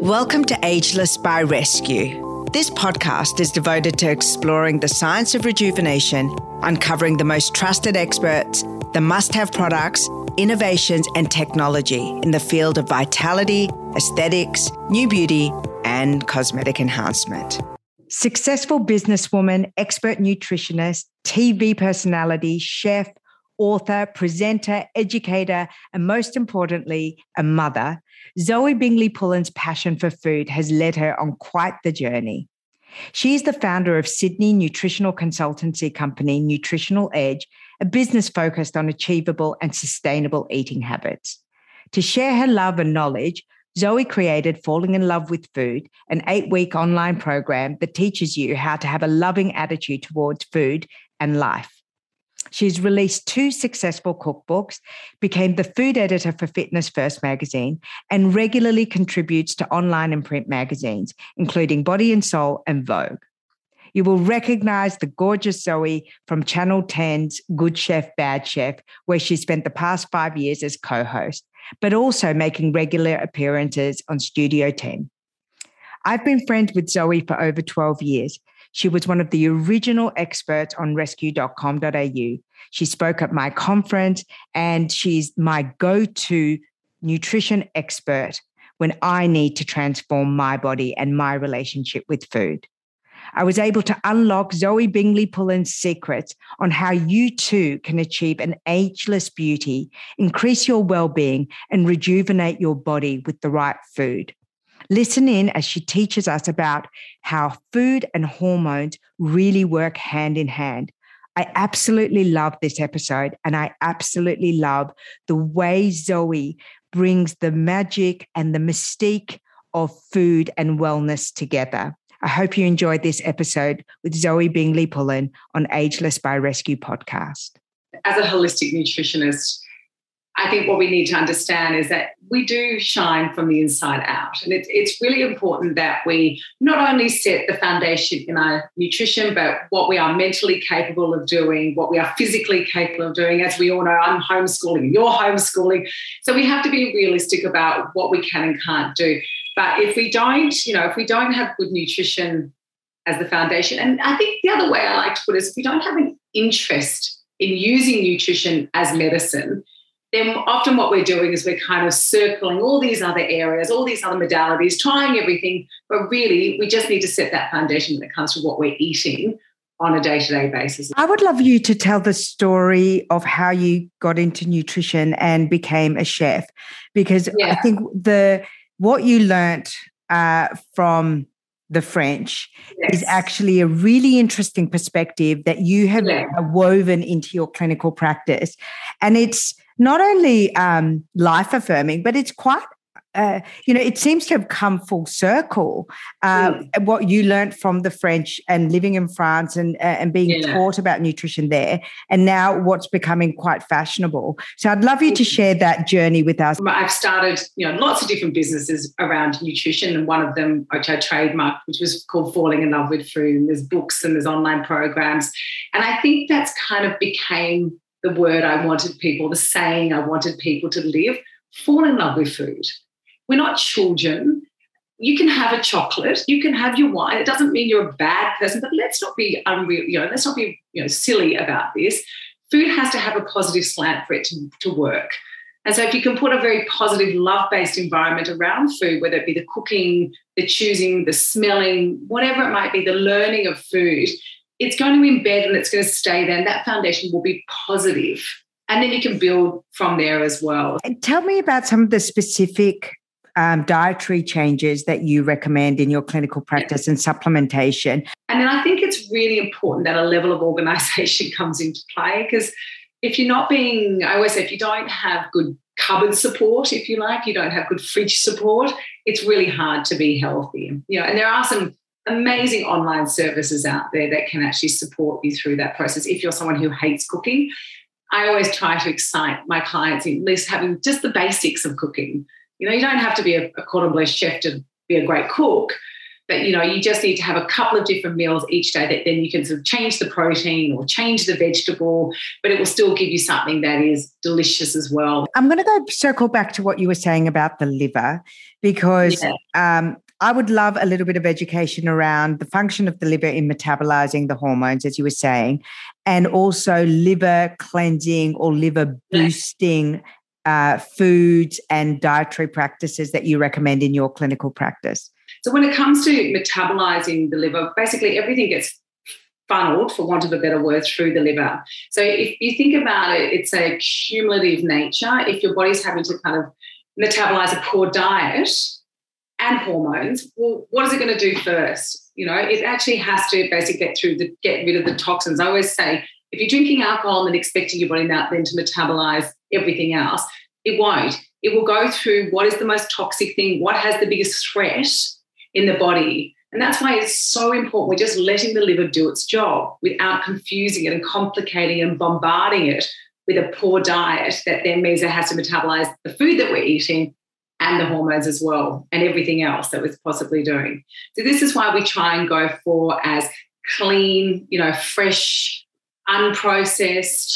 Welcome to Ageless by Rescue. This podcast is devoted to exploring the science of rejuvenation, uncovering the most trusted experts, the must have products, innovations, and technology in the field of vitality, aesthetics, new beauty, and cosmetic enhancement. Successful businesswoman, expert nutritionist, TV personality, chef, author, presenter, educator, and most importantly, a mother, Zoe Bingley Pullen's passion for food has led her on quite the journey. She is the founder of Sydney nutritional consultancy company Nutritional Edge, a business focused on achievable and sustainable eating habits. To share her love and knowledge, Zoe created Falling in Love with Food, an eight week online program that teaches you how to have a loving attitude towards food and life. She's released two successful cookbooks, became the food editor for Fitness First magazine, and regularly contributes to online and print magazines, including Body and Soul and Vogue. You will recognize the gorgeous Zoe from Channel 10's Good Chef, Bad Chef, where she spent the past five years as co host, but also making regular appearances on Studio 10. I've been friends with Zoe for over 12 years, she was one of the original experts on rescue.com.au. She spoke at my conference and she's my go to nutrition expert when I need to transform my body and my relationship with food. I was able to unlock Zoe Bingley Pullen's secrets on how you too can achieve an ageless beauty, increase your well being, and rejuvenate your body with the right food. Listen in as she teaches us about how food and hormones really work hand in hand. I absolutely love this episode, and I absolutely love the way Zoe brings the magic and the mystique of food and wellness together. I hope you enjoyed this episode with Zoe Bingley Pullen on Ageless by Rescue podcast. As a holistic nutritionist, I think what we need to understand is that we do shine from the inside out. And it's, it's really important that we not only set the foundation in our nutrition, but what we are mentally capable of doing, what we are physically capable of doing. As we all know, I'm homeschooling, you're homeschooling. So we have to be realistic about what we can and can't do. But if we don't, you know, if we don't have good nutrition as the foundation, and I think the other way I like to put it is if we don't have an interest in using nutrition as medicine, then often what we're doing is we're kind of circling all these other areas, all these other modalities, trying everything. But really, we just need to set that foundation when it comes to what we're eating on a day to day basis. I would love you to tell the story of how you got into nutrition and became a chef, because yeah. I think the what you learnt uh, from the French yes. is actually a really interesting perspective that you have yeah. woven into your clinical practice. And it's not only um, life affirming, but it's quite uh, you know, it seems to have come full circle. Uh, mm. What you learned from the French and living in France and uh, and being yeah. taught about nutrition there, and now what's becoming quite fashionable. So I'd love you to share that journey with us. I've started, you know, lots of different businesses around nutrition, and one of them, which I trademarked, which was called Falling in Love with Food. And there's books and there's online programs, and I think that's kind of became the word I wanted people, the saying I wanted people to live, fall in love with food. We're not children. You can have a chocolate, you can have your wine. It doesn't mean you're a bad person, but let's not be unreal, you know, let's not be, you know, silly about this. Food has to have a positive slant for it to, to work. And so if you can put a very positive, love-based environment around food, whether it be the cooking, the choosing, the smelling, whatever it might be, the learning of food, it's going to embed and it's going to stay there. And that foundation will be positive. And then you can build from there as well. And tell me about some of the specific um, dietary changes that you recommend in your clinical practice and supplementation. And then I think it's really important that a level of organization comes into play because if you're not being, I always say, if you don't have good cupboard support, if you like, you don't have good fridge support, it's really hard to be healthy. You know, and there are some amazing online services out there that can actually support you through that process. If you're someone who hates cooking, I always try to excite my clients in at least having just the basics of cooking. You know, you don't have to be a, a cordon bleu chef to be a great cook, but you know, you just need to have a couple of different meals each day that then you can sort of change the protein or change the vegetable, but it will still give you something that is delicious as well. I'm going to go circle back to what you were saying about the liver because yeah. um, I would love a little bit of education around the function of the liver in metabolizing the hormones, as you were saying, and also liver cleansing or liver boosting uh, foods and dietary practices that you recommend in your clinical practice. So, when it comes to metabolizing the liver, basically everything gets funneled, for want of a better word, through the liver. So, if you think about it, it's a cumulative nature. If your body's having to kind of metabolize a poor diet, and hormones, well, what is it going to do first? You know, it actually has to basically get through the get rid of the toxins. I always say, if you're drinking alcohol and expecting your body now then to metabolize everything else, it won't. It will go through what is the most toxic thing, what has the biggest threat in the body. And that's why it's so important. We're just letting the liver do its job without confusing it and complicating and bombarding it with a poor diet that then means it has to metabolize the food that we're eating and the hormones as well, and everything else that was possibly doing. So this is why we try and go for as clean, you know, fresh, unprocessed.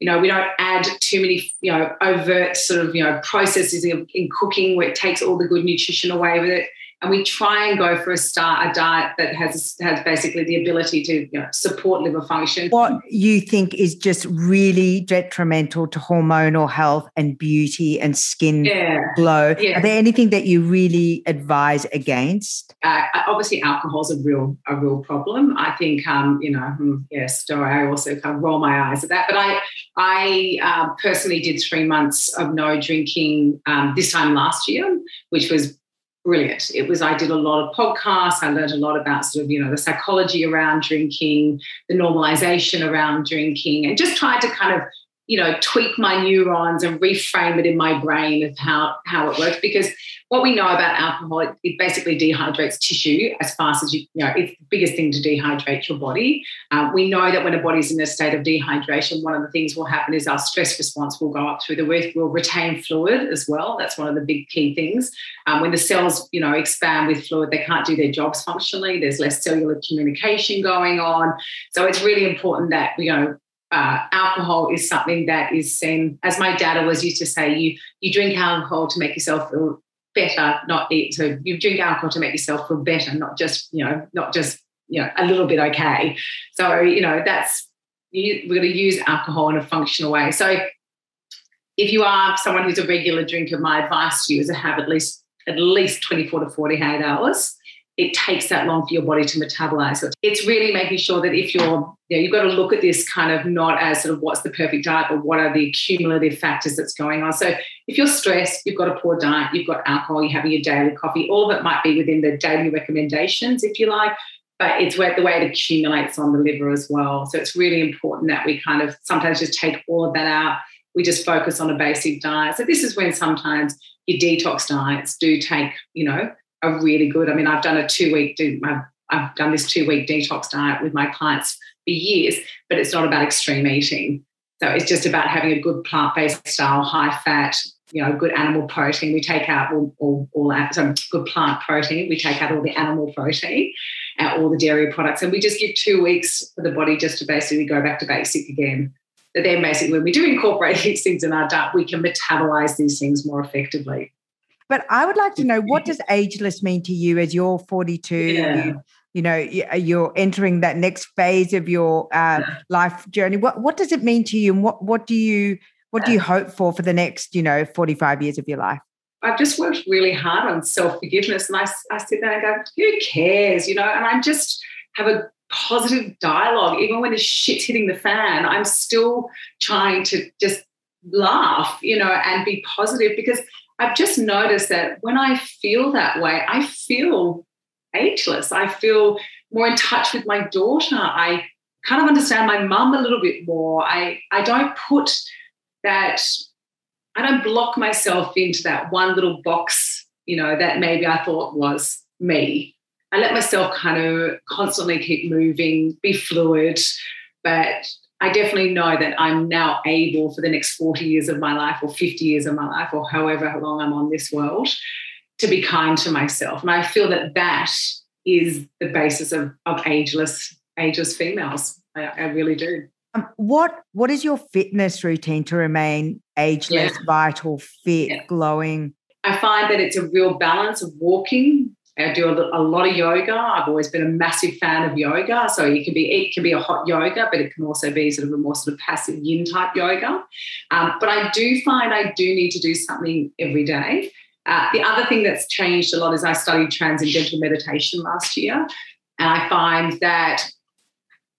You know, we don't add too many, you know, overt sort of, you know, processes in, in cooking where it takes all the good nutrition away with it and we try and go for a start a diet that has has basically the ability to you know, support liver function. What you think is just really detrimental to hormonal health and beauty and skin yeah. glow? Yeah. Are there anything that you really advise against? Uh, obviously, alcohol is a real a real problem. I think um, you know, hmm, yes, I also kind of roll my eyes at that? But I I uh, personally did three months of no drinking um, this time last year, which was brilliant. It was, I did a lot of podcasts. I learned a lot about sort of, you know, the psychology around drinking, the normalization around drinking, and just tried to kind of you know, tweak my neurons and reframe it in my brain of how, how it works. Because what we know about alcohol, it, it basically dehydrates tissue as fast as you, you know, it's the biggest thing to dehydrate your body. Uh, we know that when a body's in a state of dehydration, one of the things will happen is our stress response will go up through the roof. We'll retain fluid as well. That's one of the big key things. Um, when the cells, you know, expand with fluid, they can't do their jobs functionally. There's less cellular communication going on. So it's really important that, you know, uh, alcohol is something that is seen, as my dad always used to say, you you drink alcohol to make yourself feel better, not eat. So you drink alcohol to make yourself feel better, not just you know, not just you know a little bit okay. So you know that's you, we're going to use alcohol in a functional way. So if you are someone who's a regular drinker, my advice to you is to have at least at least 24 to 48 hours it takes that long for your body to metabolize it. It's really making sure that if you're, you know, you've got to look at this kind of not as sort of what's the perfect diet, but what are the cumulative factors that's going on. So if you're stressed, you've got a poor diet, you've got alcohol, you're having your daily coffee, all of it might be within the daily recommendations, if you like, but it's where the way it accumulates on the liver as well. So it's really important that we kind of sometimes just take all of that out. We just focus on a basic diet. So this is when sometimes your detox diets do take, you know, are really good. I mean, I've done a two week, I've, I've done this two week detox diet with my clients for years, but it's not about extreme eating. So it's just about having a good plant based style, high fat, you know, good animal protein. We take out all, all, all so good plant protein. We take out all the animal protein, and all the dairy products, and we just give two weeks for the body just to basically go back to basic again. But then basically, when we do incorporate these things in our diet, we can metabolize these things more effectively. But I would like to know what does ageless mean to you as you're 42? Yeah. You, you, know, uh, you're entering that next phase of your uh, yeah. life journey. What what does it mean to you, and what what do you what do you hope for for the next you know 45 years of your life? I've just worked really hard on self forgiveness, and I, I sit there and go, who cares, you know? And I just have a positive dialogue, even when the shit's hitting the fan. I'm still trying to just laugh, you know, and be positive because I've just noticed that when I feel that way, I feel ageless. I feel more in touch with my daughter. I kind of understand my mum a little bit more. I, I don't put that, I don't block myself into that one little box, you know, that maybe I thought was me. I let myself kind of constantly keep moving, be fluid, but I definitely know that I'm now able for the next 40 years of my life or 50 years of my life or however long I'm on this world to be kind to myself. And I feel that that is the basis of, of ageless ageless females. I, I really do. Um, what what is your fitness routine to remain ageless, yeah. vital, fit, yeah. glowing? I find that it's a real balance of walking. I do a, a, lot of yoga. I've always been a massive fan of yoga. So it can be it can be a hot yoga, but it can also be sort of a more sort of passive yin type yoga. Um, but I do find I do need to do something every day. Uh, the other thing that's changed a lot is I studied transcendental meditation last year, and I find that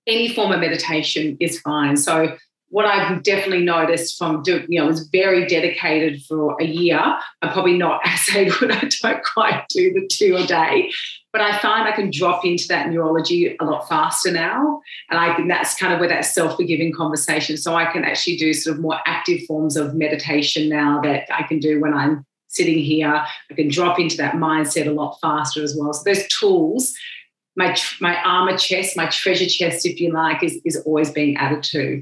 any form of meditation is fine. So what I've definitely noticed from doing, you know, was very dedicated for a year. I'm probably not as able, I don't quite do the two a day, but I find I can drop into that neurology a lot faster now. And I think that's kind of where that self forgiving conversation. So I can actually do sort of more active forms of meditation now that I can do when I'm sitting here. I can drop into that mindset a lot faster as well. So those tools my my armor chest, my treasure chest, if you like, is, is always being added to.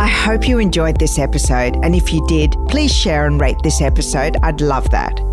I hope you enjoyed this episode, and if you did, please share and rate this episode. I'd love that.